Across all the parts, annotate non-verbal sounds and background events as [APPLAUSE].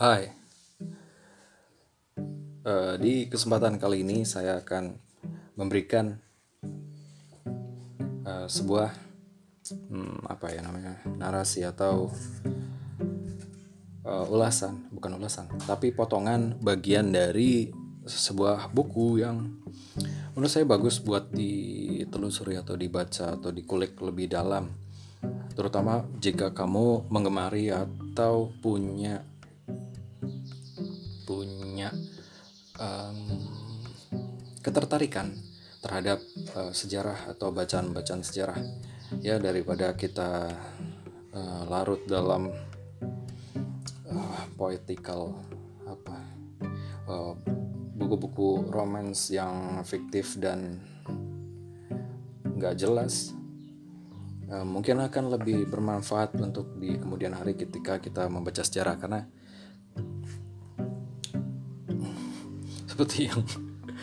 Hai, uh, di kesempatan kali ini saya akan memberikan uh, sebuah hmm, apa ya namanya narasi atau uh, ulasan, bukan ulasan, tapi potongan bagian dari sebuah buku yang menurut saya bagus buat ditelusuri atau dibaca atau dikulik lebih dalam. Terutama jika kamu mengemari atau punya um, ketertarikan terhadap uh, sejarah atau bacaan-bacaan sejarah. Ya daripada kita uh, larut dalam uh, poetical apa buku-buku uh, romance yang fiktif dan nggak jelas mungkin akan lebih bermanfaat untuk di kemudian hari ketika kita membaca sejarah. Karena seperti [LAUGHS] yang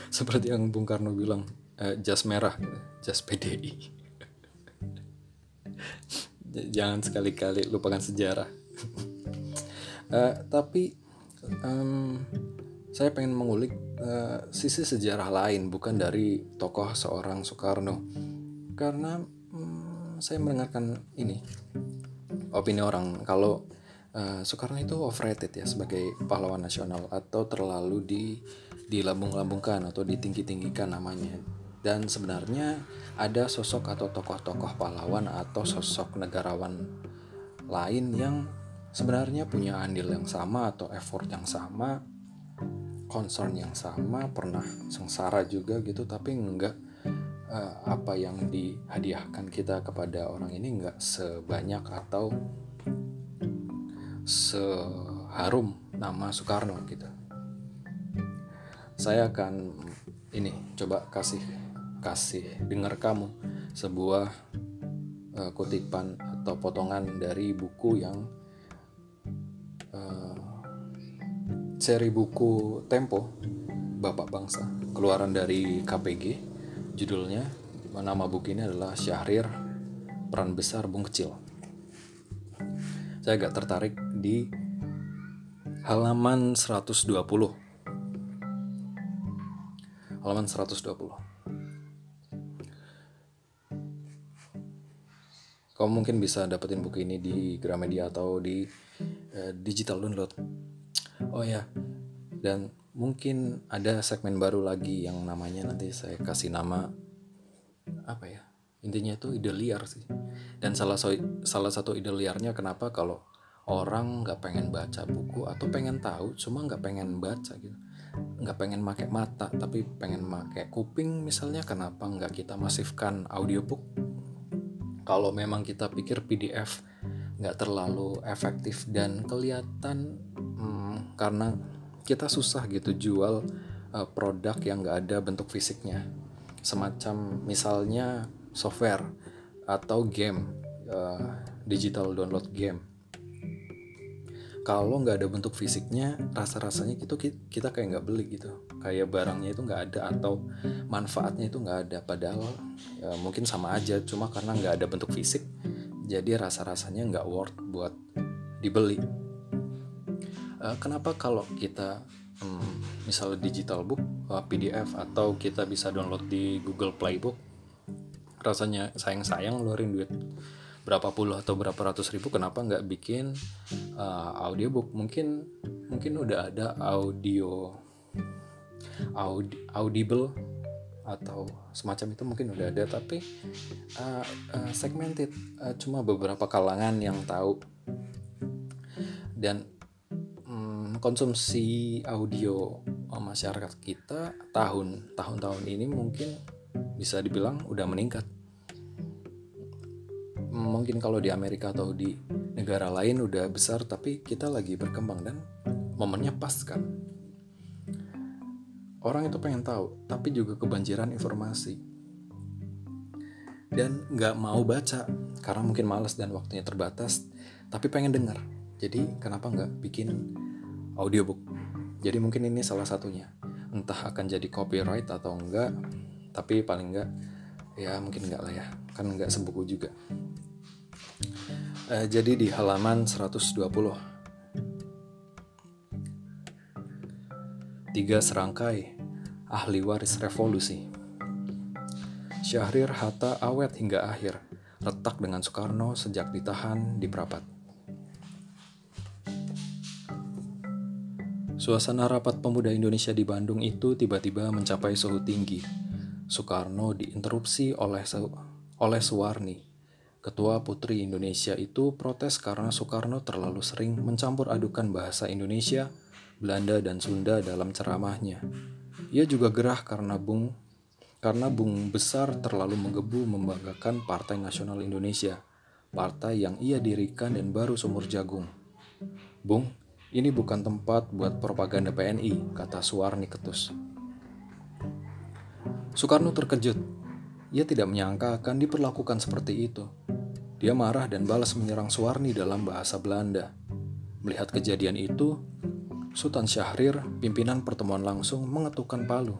seperti yang Bung Karno bilang eh, jas merah jas PDI [LAUGHS] jangan sekali-kali lupakan sejarah. Uh, [LAUGHS] tapi um, saya pengen mengulik uh, sisi sejarah lain bukan dari tokoh seorang Soekarno. Karena um, saya mendengarkan ini opini orang. Kalau uh, Soekarno itu overrated ya sebagai pahlawan nasional atau terlalu di dilambung-lambungkan atau ditinggi-tinggikan namanya. Dan sebenarnya ada sosok atau tokoh-tokoh pahlawan atau sosok negarawan lain yang sebenarnya punya andil yang sama atau effort yang sama, concern yang sama, pernah sengsara juga gitu, tapi enggak uh, apa yang dihadiahkan kita kepada orang ini enggak sebanyak atau seharum nama Soekarno gitu saya akan ini coba kasih kasih dengar kamu sebuah uh, kutipan atau potongan dari buku yang uh, seri buku Tempo Bapak Bangsa keluaran dari KPG judulnya nama buku ini adalah Syahrir peran besar Bung Kecil. Saya agak tertarik di halaman 120 halaman 120. Kamu mungkin bisa dapetin buku ini di Gramedia atau di uh, digital download. Oh ya, dan mungkin ada segmen baru lagi yang namanya nanti saya kasih nama apa ya? Intinya itu ide liar sih. Dan salah so, salah satu ide liarnya kenapa kalau orang nggak pengen baca buku atau pengen tahu cuma nggak pengen baca gitu nggak pengen pakai mata tapi pengen pakai kuping misalnya kenapa nggak kita masifkan audiobook? Kalau memang kita pikir PDF nggak terlalu efektif dan kelihatan hmm, karena kita susah gitu jual uh, produk yang nggak ada bentuk fisiknya. Semacam misalnya software atau game uh, digital download game kalau nggak ada bentuk fisiknya rasa rasanya itu kita kayak nggak beli gitu. Kayak barangnya itu nggak ada atau manfaatnya itu nggak ada. Padahal ya, mungkin sama aja cuma karena nggak ada bentuk fisik jadi rasa rasanya nggak worth buat dibeli. Uh, kenapa kalau kita um, misalnya digital book eh, PDF atau kita bisa download di Google Playbook rasanya sayang-sayang ngeluarin duit berapa puluh atau berapa ratus ribu kenapa nggak bikin uh, audiobook? Mungkin mungkin udah ada audio audi, audible atau semacam itu mungkin udah ada tapi uh, uh, segmented. Uh, cuma beberapa kalangan yang tahu. Dan um, konsumsi audio masyarakat kita tahun tahun-tahun ini mungkin bisa dibilang udah meningkat mungkin kalau di Amerika atau di negara lain udah besar tapi kita lagi berkembang dan momennya pas kan. Orang itu pengen tahu tapi juga kebanjiran informasi. Dan nggak mau baca karena mungkin males dan waktunya terbatas tapi pengen dengar jadi kenapa nggak bikin audiobook? Jadi mungkin ini salah satunya. Entah akan jadi copyright atau enggak tapi paling enggak ya mungkin enggak lah ya. Kan enggak sebuku juga Uh, jadi di halaman 120. Tiga serangkai ahli waris revolusi. Syahrir Hatta awet hingga akhir, retak dengan Soekarno sejak ditahan di Prapat. Suasana rapat pemuda Indonesia di Bandung itu tiba-tiba mencapai suhu tinggi. Soekarno diinterupsi oleh oleh Suwarni. Ketua Putri Indonesia itu protes karena Soekarno terlalu sering mencampur adukan bahasa Indonesia, Belanda, dan Sunda dalam ceramahnya. Ia juga gerah karena Bung karena Bung Besar terlalu menggebu membanggakan Partai Nasional Indonesia, partai yang ia dirikan dan baru sumur jagung. Bung, ini bukan tempat buat propaganda PNI, kata Suwarni ketus. Soekarno terkejut. Ia tidak menyangka akan diperlakukan seperti itu. Dia marah dan balas menyerang Suwarni dalam bahasa Belanda. Melihat kejadian itu, Sultan Syahrir, pimpinan pertemuan langsung mengetukkan palu.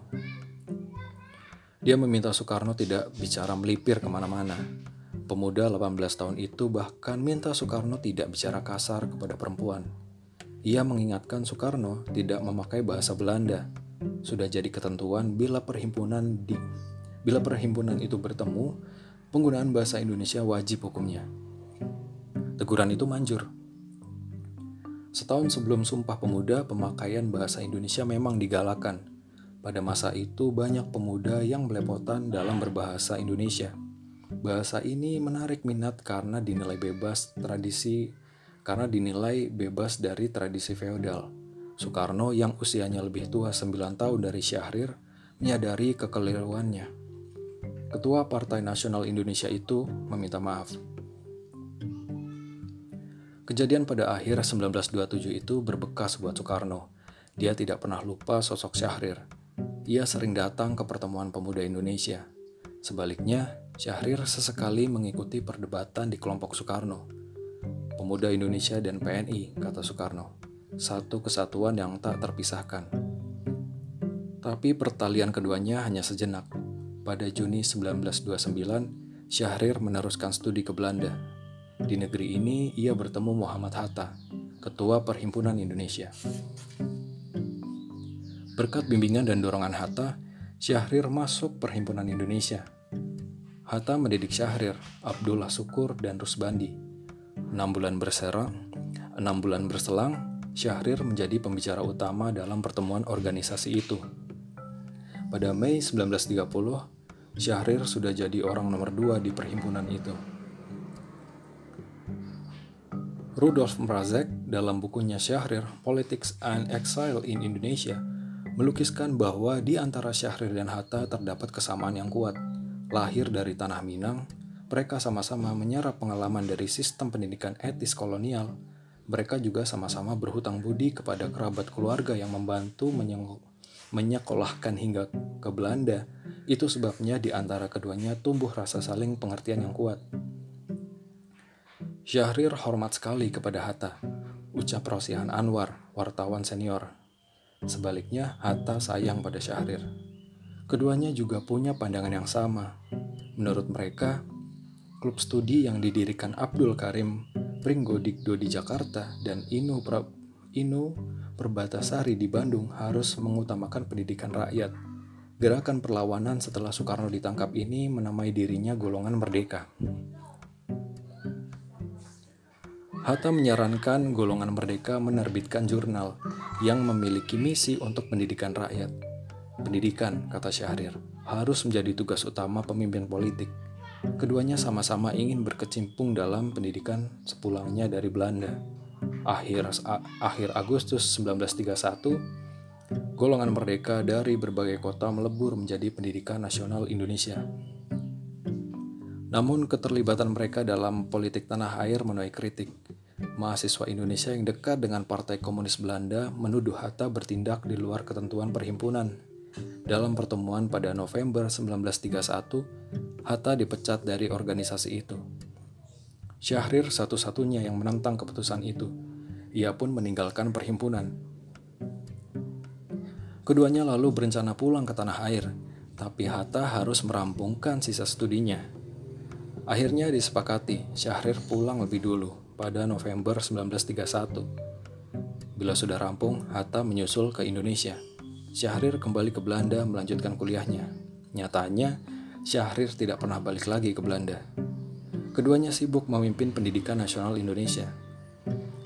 Dia meminta Soekarno tidak bicara melipir ke mana-mana. Pemuda 18 tahun itu bahkan minta Soekarno tidak bicara kasar kepada perempuan. Ia mengingatkan Soekarno tidak memakai bahasa Belanda sudah jadi ketentuan bila perhimpunan di bila perhimpunan itu bertemu, penggunaan bahasa Indonesia wajib hukumnya. Teguran itu manjur. Setahun sebelum Sumpah Pemuda, pemakaian bahasa Indonesia memang digalakan. Pada masa itu banyak pemuda yang belepotan dalam berbahasa Indonesia. Bahasa ini menarik minat karena dinilai bebas tradisi karena dinilai bebas dari tradisi feodal. Soekarno yang usianya lebih tua 9 tahun dari Syahrir menyadari kekeliruannya. Ketua Partai Nasional Indonesia itu meminta maaf. Kejadian pada akhir 1927 itu berbekas buat Soekarno. Dia tidak pernah lupa sosok Syahrir. Ia sering datang ke pertemuan pemuda Indonesia. Sebaliknya, Syahrir sesekali mengikuti perdebatan di kelompok Soekarno. Pemuda Indonesia dan PNI, kata Soekarno satu kesatuan yang tak terpisahkan. Tapi pertalian keduanya hanya sejenak. Pada Juni 1929, Syahrir meneruskan studi ke Belanda. Di negeri ini, ia bertemu Muhammad Hatta, Ketua Perhimpunan Indonesia. Berkat bimbingan dan dorongan Hatta, Syahrir masuk Perhimpunan Indonesia. Hatta mendidik Syahrir, Abdullah Syukur, dan Rusbandi. Enam bulan berserang, enam bulan berselang, Syahrir menjadi pembicara utama dalam pertemuan organisasi itu. Pada Mei 1930, Syahrir sudah jadi orang nomor dua di perhimpunan itu. Rudolf Mrazek dalam bukunya Syahrir, Politics and Exile in Indonesia, melukiskan bahwa di antara Syahrir dan Hatta terdapat kesamaan yang kuat. Lahir dari tanah Minang, mereka sama-sama menyerap pengalaman dari sistem pendidikan etis kolonial, mereka juga sama-sama berhutang budi kepada kerabat keluarga yang membantu menyekolahkan hingga ke Belanda. Itu sebabnya di antara keduanya tumbuh rasa saling pengertian yang kuat. Syahrir hormat sekali kepada Hatta, ucap Rosihan Anwar, wartawan senior. Sebaliknya, Hatta sayang pada Syahrir. Keduanya juga punya pandangan yang sama. Menurut mereka, klub studi yang didirikan Abdul Karim Pringgo Dikdo di Jakarta dan Inu, Inu Perbatasari di Bandung harus mengutamakan pendidikan rakyat. Gerakan perlawanan setelah Soekarno ditangkap ini menamai dirinya golongan merdeka. Hatta menyarankan golongan merdeka menerbitkan jurnal yang memiliki misi untuk pendidikan rakyat. Pendidikan, kata Syahrir, harus menjadi tugas utama pemimpin politik Keduanya sama-sama ingin berkecimpung dalam pendidikan sepulangnya dari Belanda. Akhir, akhir Agustus 1931, golongan merdeka dari berbagai kota melebur menjadi pendidikan nasional Indonesia. Namun keterlibatan mereka dalam politik tanah air menuai kritik. Mahasiswa Indonesia yang dekat dengan Partai Komunis Belanda menuduh Hatta bertindak di luar ketentuan perhimpunan. Dalam pertemuan pada November 1931, Hatta dipecat dari organisasi itu. Syahrir satu-satunya yang menentang keputusan itu. Ia pun meninggalkan perhimpunan. Keduanya lalu berencana pulang ke tanah air, tapi Hatta harus merampungkan sisa studinya. Akhirnya disepakati, Syahrir pulang lebih dulu pada November 1931. Bila sudah rampung, Hatta menyusul ke Indonesia. Syahrir kembali ke Belanda melanjutkan kuliahnya. Nyatanya, Syahrir tidak pernah balik lagi ke Belanda. Keduanya sibuk memimpin pendidikan nasional Indonesia.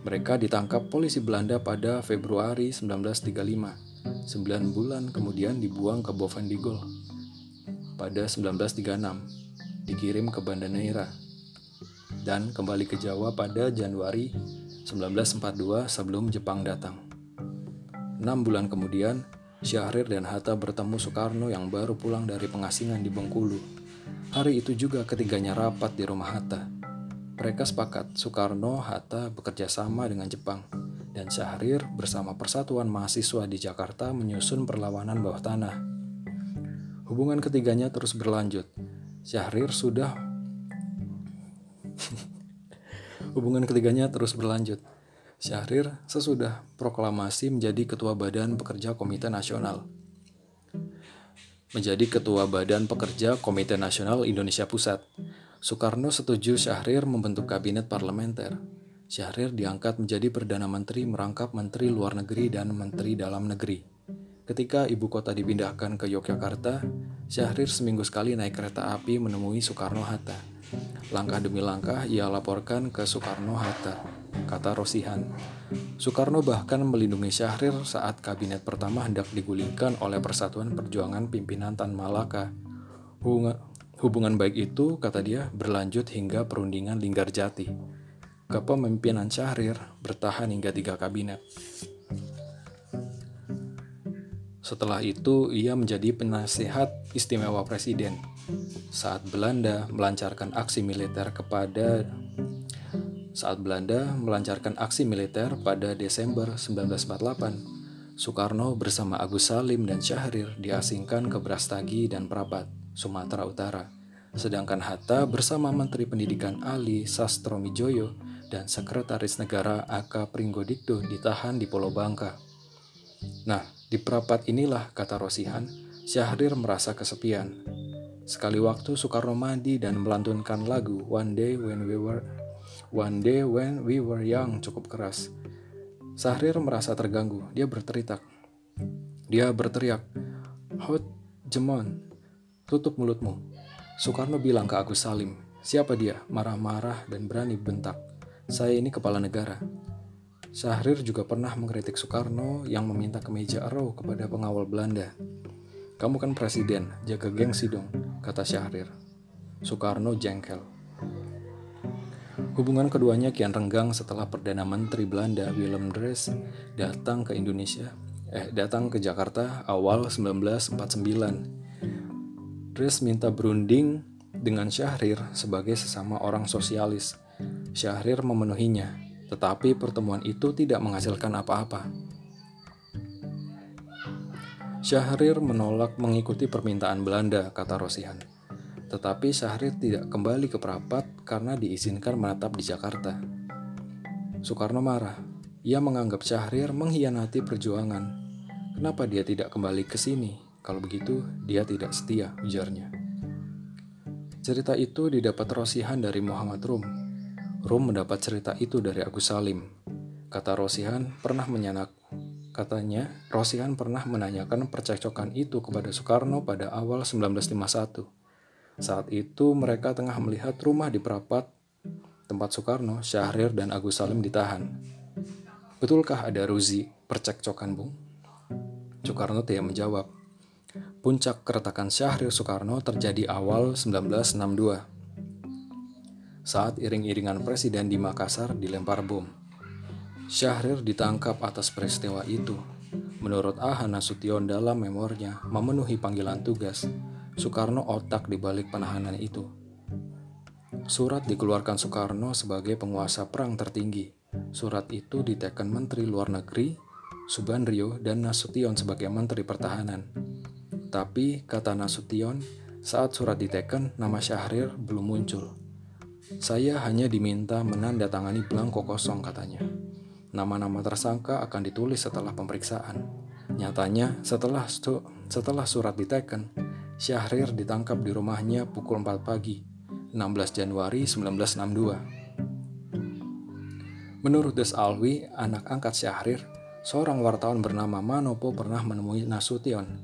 Mereka ditangkap polisi Belanda pada Februari 1935. Sembilan bulan kemudian dibuang ke Bovendigol. Pada 1936, dikirim ke Banda Neira dan kembali ke Jawa pada Januari 1942 sebelum Jepang datang. Enam bulan kemudian, Syahrir dan Hatta bertemu Soekarno yang baru pulang dari pengasingan di Bengkulu. Hari itu juga ketiganya rapat di rumah Hatta. Mereka sepakat Soekarno Hatta bekerja sama dengan Jepang dan Syahrir bersama Persatuan Mahasiswa di Jakarta menyusun perlawanan bawah tanah. Hubungan ketiganya terus berlanjut. Syahrir sudah [LAUGHS] Hubungan ketiganya terus berlanjut. Syahrir sesudah proklamasi menjadi Ketua Badan Pekerja Komite Nasional. Menjadi Ketua Badan Pekerja Komite Nasional Indonesia Pusat. Soekarno setuju Syahrir membentuk kabinet parlementer. Syahrir diangkat menjadi Perdana Menteri merangkap Menteri Luar Negeri dan Menteri Dalam Negeri. Ketika ibu kota dipindahkan ke Yogyakarta, Syahrir seminggu sekali naik kereta api menemui Soekarno-Hatta. Langkah demi langkah ia laporkan ke Soekarno-Hatta kata Rosihan. Soekarno bahkan melindungi Syahrir saat kabinet pertama hendak digulingkan oleh Persatuan Perjuangan Pimpinan Tan Malaka. Hubungan, baik itu, kata dia, berlanjut hingga perundingan Linggarjati. Kepemimpinan Syahrir bertahan hingga tiga kabinet. Setelah itu, ia menjadi penasihat istimewa presiden. Saat Belanda melancarkan aksi militer kepada saat Belanda melancarkan aksi militer pada Desember 1948, Soekarno bersama Agus Salim dan Syahrir diasingkan ke Brastagi dan Prapat, Sumatera Utara. Sedangkan Hatta bersama Menteri Pendidikan Ali Sastromijoyo dan Sekretaris Negara Aka Pringgodikdo ditahan di Pulau Bangka. Nah, di Prapat inilah, kata Rosihan, Syahrir merasa kesepian. Sekali waktu Soekarno mandi dan melantunkan lagu One Day When We Were One day when we were young cukup keras. Sahrir merasa terganggu. Dia berteriak. Dia berteriak, Hot Jemon, tutup mulutmu. Soekarno bilang ke Agus Salim, siapa dia? Marah-marah dan berani bentak. Saya ini kepala negara. Syahrir juga pernah mengkritik Soekarno yang meminta kemeja arrow kepada pengawal Belanda. Kamu kan presiden, jaga gengsi dong, kata Syahrir. Soekarno jengkel. Hubungan keduanya kian renggang setelah Perdana Menteri Belanda Willem Drees datang ke Indonesia, eh datang ke Jakarta awal 1949. Drees minta berunding dengan Syahrir sebagai sesama orang sosialis. Syahrir memenuhinya, tetapi pertemuan itu tidak menghasilkan apa-apa. Syahrir menolak mengikuti permintaan Belanda, kata Rosihan. Tetapi Syahrir tidak kembali ke Prapat karena diizinkan menetap di Jakarta. Soekarno marah. Ia menganggap Syahrir mengkhianati perjuangan. Kenapa dia tidak kembali ke sini? Kalau begitu, dia tidak setia, ujarnya. Cerita itu didapat Rosihan dari Muhammad Rum. Rum mendapat cerita itu dari Agus Salim. Kata Rosihan pernah menyanak Katanya, Rosihan pernah menanyakan percekcokan itu kepada Soekarno pada awal 1951. Saat itu mereka tengah melihat rumah di Prapat, tempat Soekarno, Syahrir, dan Agus Salim ditahan. Betulkah ada Ruzi percekcokan, Bung? Soekarno tidak menjawab. Puncak keretakan Syahrir Soekarno terjadi awal 1962 saat iring-iringan presiden di Makassar dilempar bom. Syahrir ditangkap atas peristiwa itu. Menurut Aha Nasution dalam memornya memenuhi panggilan tugas, Soekarno otak di balik penahanan itu. Surat dikeluarkan Soekarno sebagai penguasa perang tertinggi. Surat itu diteken Menteri Luar Negeri, Subandrio, dan Nasution sebagai Menteri Pertahanan. Tapi, kata Nasution, saat surat diteken, nama Syahrir belum muncul. Saya hanya diminta menandatangani belangko kosong katanya. Nama-nama tersangka akan ditulis setelah pemeriksaan. Nyatanya, setelah setelah surat diteken, Syahrir ditangkap di rumahnya pukul 4 pagi, 16 Januari 1962. Menurut Des Alwi, anak angkat Syahrir, seorang wartawan bernama Manopo pernah menemui Nasution.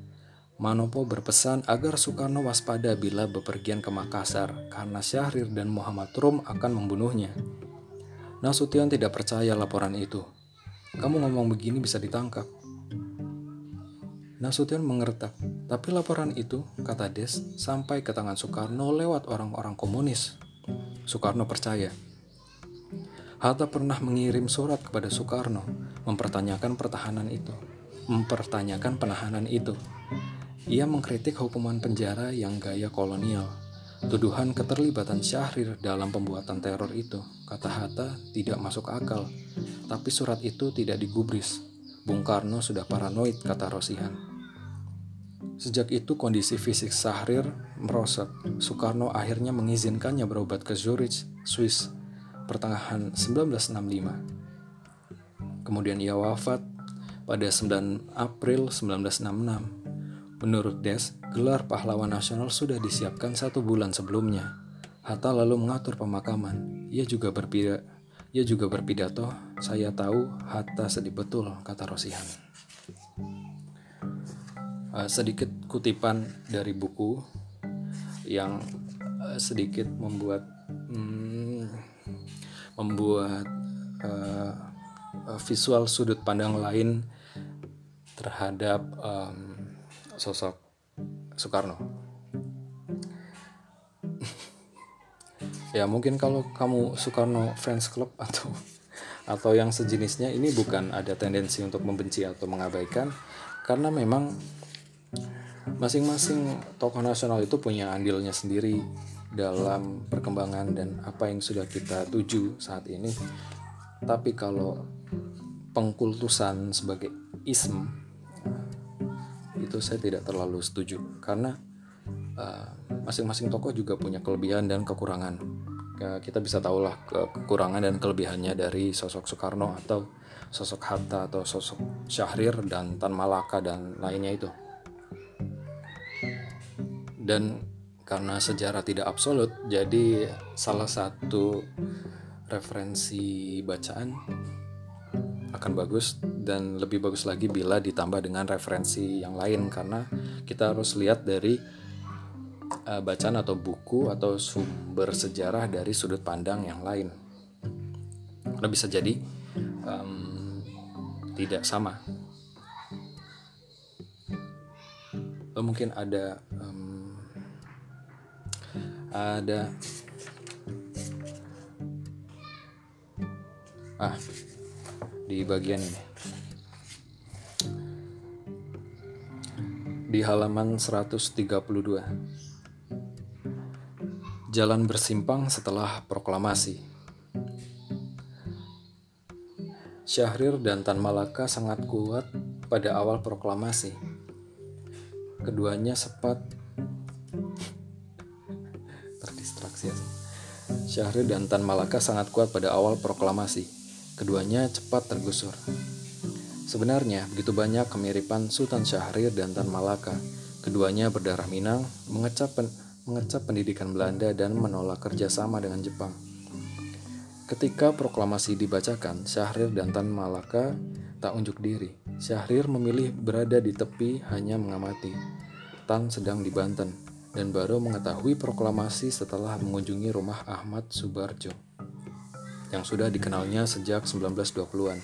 Manopo berpesan agar Soekarno waspada bila bepergian ke Makassar karena Syahrir dan Muhammad Rum akan membunuhnya. Nasution tidak percaya laporan itu. Kamu ngomong begini bisa ditangkap. Nasution mengertak, tapi laporan itu, kata Des, sampai ke tangan Soekarno lewat orang-orang komunis. Soekarno percaya. Hatta pernah mengirim surat kepada Soekarno mempertanyakan pertahanan itu, mempertanyakan penahanan itu. Ia mengkritik hukuman penjara yang gaya kolonial. Tuduhan keterlibatan Syahrir dalam pembuatan teror itu, kata Hatta, tidak masuk akal. Tapi surat itu tidak digubris. Bung Karno sudah paranoid, kata Rosihan. Sejak itu kondisi fisik Sahrir merosot. Soekarno akhirnya mengizinkannya berobat ke Zurich, Swiss, pertengahan 1965. Kemudian ia wafat pada 9 April 1966. Menurut Des, gelar pahlawan nasional sudah disiapkan satu bulan sebelumnya. Hatta lalu mengatur pemakaman. Ia juga berpidato, ia juga berpidato, saya tahu Hatta sedih betul, kata Rosihan uh, sedikit kutipan dari buku yang uh, sedikit membuat um, membuat uh, visual sudut pandang lain terhadap um, sosok Soekarno. ya mungkin kalau kamu Soekarno Friends Club atau atau yang sejenisnya ini bukan ada tendensi untuk membenci atau mengabaikan karena memang masing-masing tokoh nasional itu punya andilnya sendiri dalam perkembangan dan apa yang sudah kita tuju saat ini. Tapi kalau pengkultusan sebagai ism itu saya tidak terlalu setuju karena uh, masing-masing tokoh juga punya kelebihan dan kekurangan. kita bisa tahulah kekurangan dan kelebihannya dari sosok Soekarno atau sosok Hatta atau sosok Syahrir dan Tan Malaka dan lainnya itu dan karena sejarah tidak absolut jadi salah satu referensi bacaan akan bagus dan lebih bagus lagi bila ditambah dengan referensi yang lain karena kita harus lihat dari uh, bacaan atau buku atau sumber sejarah dari sudut pandang yang lain. Karena bisa jadi um, tidak sama. Atau mungkin ada ada. Ah di bagian ini. Di halaman 132 jalan bersimpang setelah proklamasi. Syahrir dan Tan Malaka sangat kuat pada awal proklamasi. Keduanya sempat Syahrir dan Tan Malaka sangat kuat pada awal proklamasi. Keduanya cepat tergusur. Sebenarnya, begitu banyak kemiripan Sultan Syahrir dan Tan Malaka. Keduanya berdarah Minang, mengecap, pen mengecap pendidikan Belanda dan menolak kerjasama dengan Jepang. Ketika proklamasi dibacakan, Syahrir dan Tan Malaka tak unjuk diri. Syahrir memilih berada di tepi hanya mengamati. Tan sedang di Banten dan baru mengetahui proklamasi setelah mengunjungi rumah Ahmad Subarjo yang sudah dikenalnya sejak 1920-an.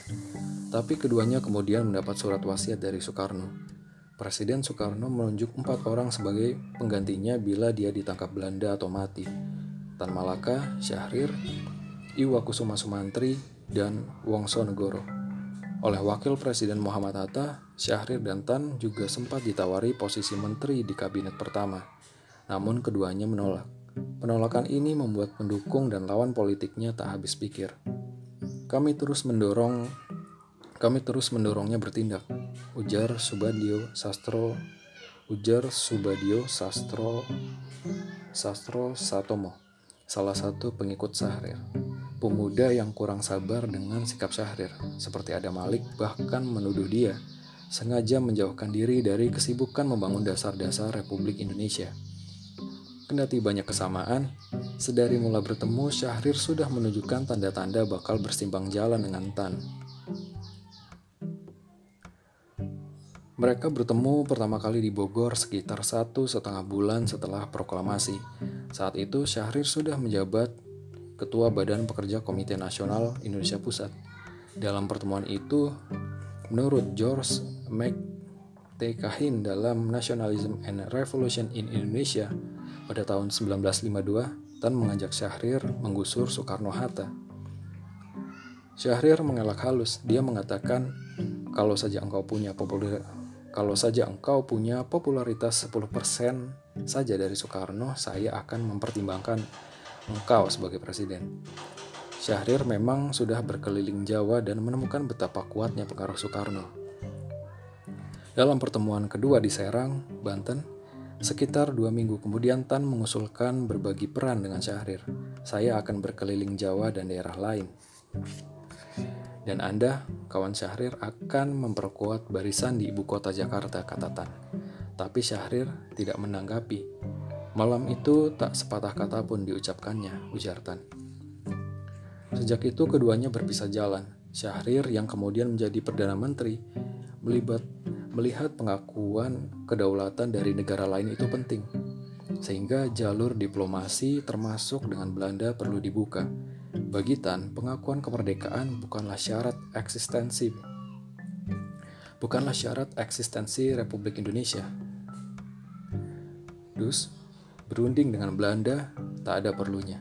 Tapi keduanya kemudian mendapat surat wasiat dari Soekarno. Presiden Soekarno menunjuk empat orang sebagai penggantinya bila dia ditangkap Belanda atau mati. Tan Malaka, Syahrir, Iwakusuma Sumantri, dan Wongso Negoro. Oleh Wakil Presiden Muhammad Hatta, Syahrir dan Tan juga sempat ditawari posisi menteri di kabinet pertama namun keduanya menolak. Penolakan ini membuat pendukung dan lawan politiknya tak habis pikir. Kami terus mendorong kami terus mendorongnya bertindak. Ujar Subadio Sastro ujar Subadio Sastro Sastro Satomo, salah satu pengikut Syahrir. Pemuda yang kurang sabar dengan sikap Syahrir, seperti ada Malik bahkan menuduh dia sengaja menjauhkan diri dari kesibukan membangun dasar-dasar Republik Indonesia. Kendati banyak kesamaan, sedari mula bertemu Syahrir sudah menunjukkan tanda-tanda bakal bersimpang jalan dengan Tan. Mereka bertemu pertama kali di Bogor sekitar satu setengah bulan setelah proklamasi. Saat itu Syahrir sudah menjabat Ketua Badan Pekerja Komite Nasional Indonesia Pusat. Dalam pertemuan itu, menurut George McTekahin dalam Nationalism and Revolution in Indonesia pada tahun 1952, Tan mengajak Syahrir menggusur Soekarno-Hatta. Syahrir mengelak halus. Dia mengatakan, kalau saja engkau punya popularitas kalau saja engkau punya popularitas 10% saja dari Soekarno, saya akan mempertimbangkan engkau sebagai presiden. Syahrir memang sudah berkeliling Jawa dan menemukan betapa kuatnya pengaruh Soekarno. Dalam pertemuan kedua di Serang, Banten, sekitar dua minggu kemudian Tan mengusulkan berbagi peran dengan Syahrir. Saya akan berkeliling Jawa dan daerah lain. Dan Anda, kawan Syahrir, akan memperkuat barisan di ibu kota Jakarta, kata Tan. Tapi Syahrir tidak menanggapi. Malam itu tak sepatah kata pun diucapkannya, ujar Tan. Sejak itu keduanya berpisah jalan. Syahrir yang kemudian menjadi Perdana Menteri melibat, melihat pengakuan kedaulatan dari negara lain itu penting. Sehingga jalur diplomasi termasuk dengan Belanda perlu dibuka bagi Tan, pengakuan kemerdekaan bukanlah syarat eksistensi bukanlah syarat eksistensi Republik Indonesia. Dus, berunding dengan Belanda tak ada perlunya.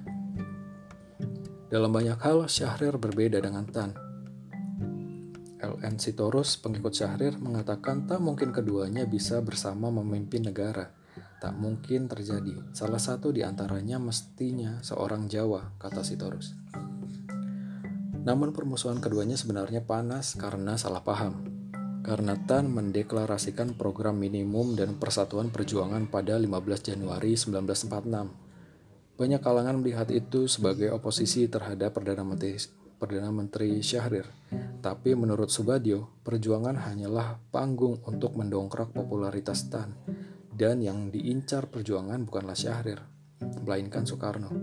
Dalam banyak hal, Syahrir berbeda dengan Tan. LN Sitorus, pengikut Syahrir, mengatakan tak mungkin keduanya bisa bersama memimpin negara. Tak mungkin terjadi. Salah satu di antaranya mestinya seorang Jawa, kata Sitorus. Namun permusuhan keduanya sebenarnya panas karena salah paham. Karena Tan mendeklarasikan program minimum dan persatuan perjuangan pada 15 Januari 1946. Banyak kalangan melihat itu sebagai oposisi terhadap Perdana Menteri, Perdana Menteri Syahrir. Tapi menurut Subadio, perjuangan hanyalah panggung untuk mendongkrak popularitas Tan dan yang diincar perjuangan bukanlah Syahrir, melainkan Soekarno.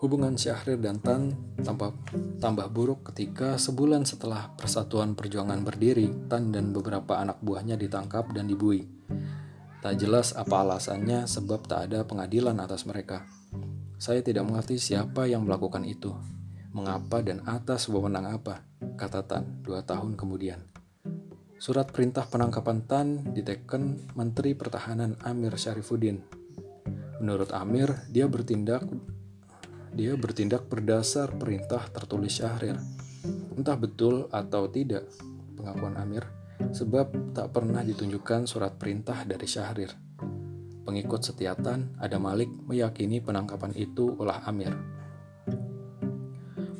Hubungan Syahrir dan Tan tambah, tambah buruk ketika sebulan setelah Persatuan Perjuangan berdiri, Tan dan beberapa anak buahnya ditangkap dan dibui. Tak jelas apa alasannya sebab tak ada pengadilan atas mereka. Saya tidak mengerti siapa yang melakukan itu, mengapa dan atas wewenang apa, kata Tan dua tahun kemudian. Surat perintah penangkapan Tan diteken Menteri Pertahanan Amir Syarifuddin. Menurut Amir, dia bertindak dia bertindak berdasar perintah tertulis Syahrir. Entah betul atau tidak pengakuan Amir, sebab tak pernah ditunjukkan surat perintah dari Syahrir. Pengikut setiatan, ada Malik meyakini penangkapan itu ulah Amir.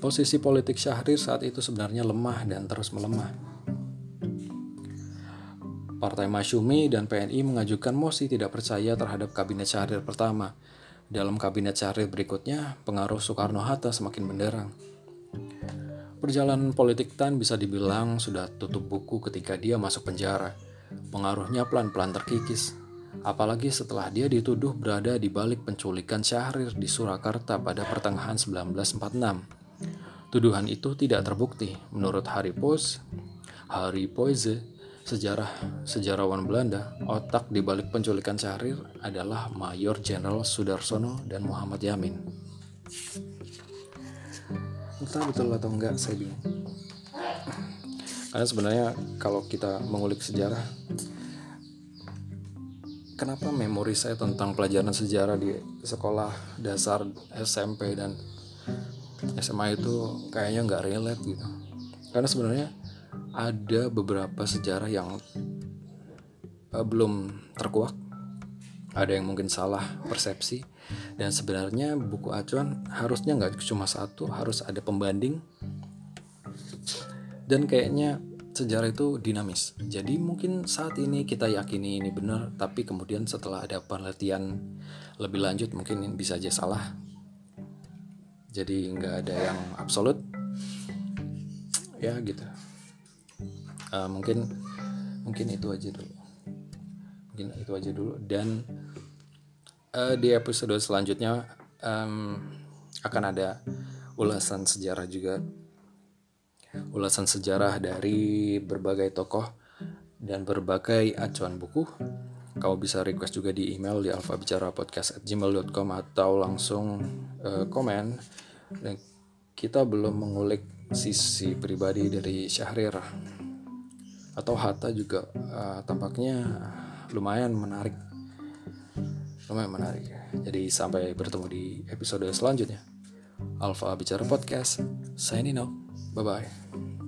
Posisi politik Syahrir saat itu sebenarnya lemah dan terus melemah Partai Masyumi dan PNI mengajukan mosi tidak percaya terhadap kabinet Syahrir pertama. Dalam kabinet Syahrir berikutnya, pengaruh Soekarno-Hatta semakin menderang. Perjalanan politik Tan bisa dibilang sudah tutup buku ketika dia masuk penjara. Pengaruhnya pelan-pelan terkikis. Apalagi setelah dia dituduh berada di balik penculikan Syahrir di Surakarta pada pertengahan 1946. Tuduhan itu tidak terbukti. Menurut Harry Poise, Harry Poise, sejarah sejarawan Belanda, otak di balik penculikan Syahrir adalah Mayor Jenderal Sudarsono dan Muhammad Yamin. Entah betul atau enggak, saya bingung. Karena sebenarnya kalau kita mengulik sejarah, kenapa memori saya tentang pelajaran sejarah di sekolah dasar SMP dan SMA itu kayaknya nggak relate gitu. Karena sebenarnya ada beberapa sejarah yang uh, belum terkuak. Ada yang mungkin salah persepsi. Dan sebenarnya buku acuan harusnya nggak cuma satu harus ada pembanding. Dan kayaknya sejarah itu dinamis. Jadi mungkin saat ini kita yakini ini benar tapi kemudian setelah ada penelitian lebih lanjut mungkin bisa aja salah. Jadi nggak ada yang absolut. Ya gitu. Uh, mungkin mungkin itu aja dulu. Mungkin itu aja dulu. Dan uh, di episode selanjutnya um, akan ada ulasan sejarah juga ulasan sejarah dari berbagai tokoh dan berbagai acuan buku. Kamu bisa request juga di email di alfabicarapodcast@gmail.com atau langsung uh, komen. Dan kita belum mengulik sisi pribadi dari Syahrir. Atau Hatta juga uh, tampaknya lumayan menarik. Lumayan menarik. Jadi sampai bertemu di episode selanjutnya. Alfa Bicara Podcast signing out Bye bye.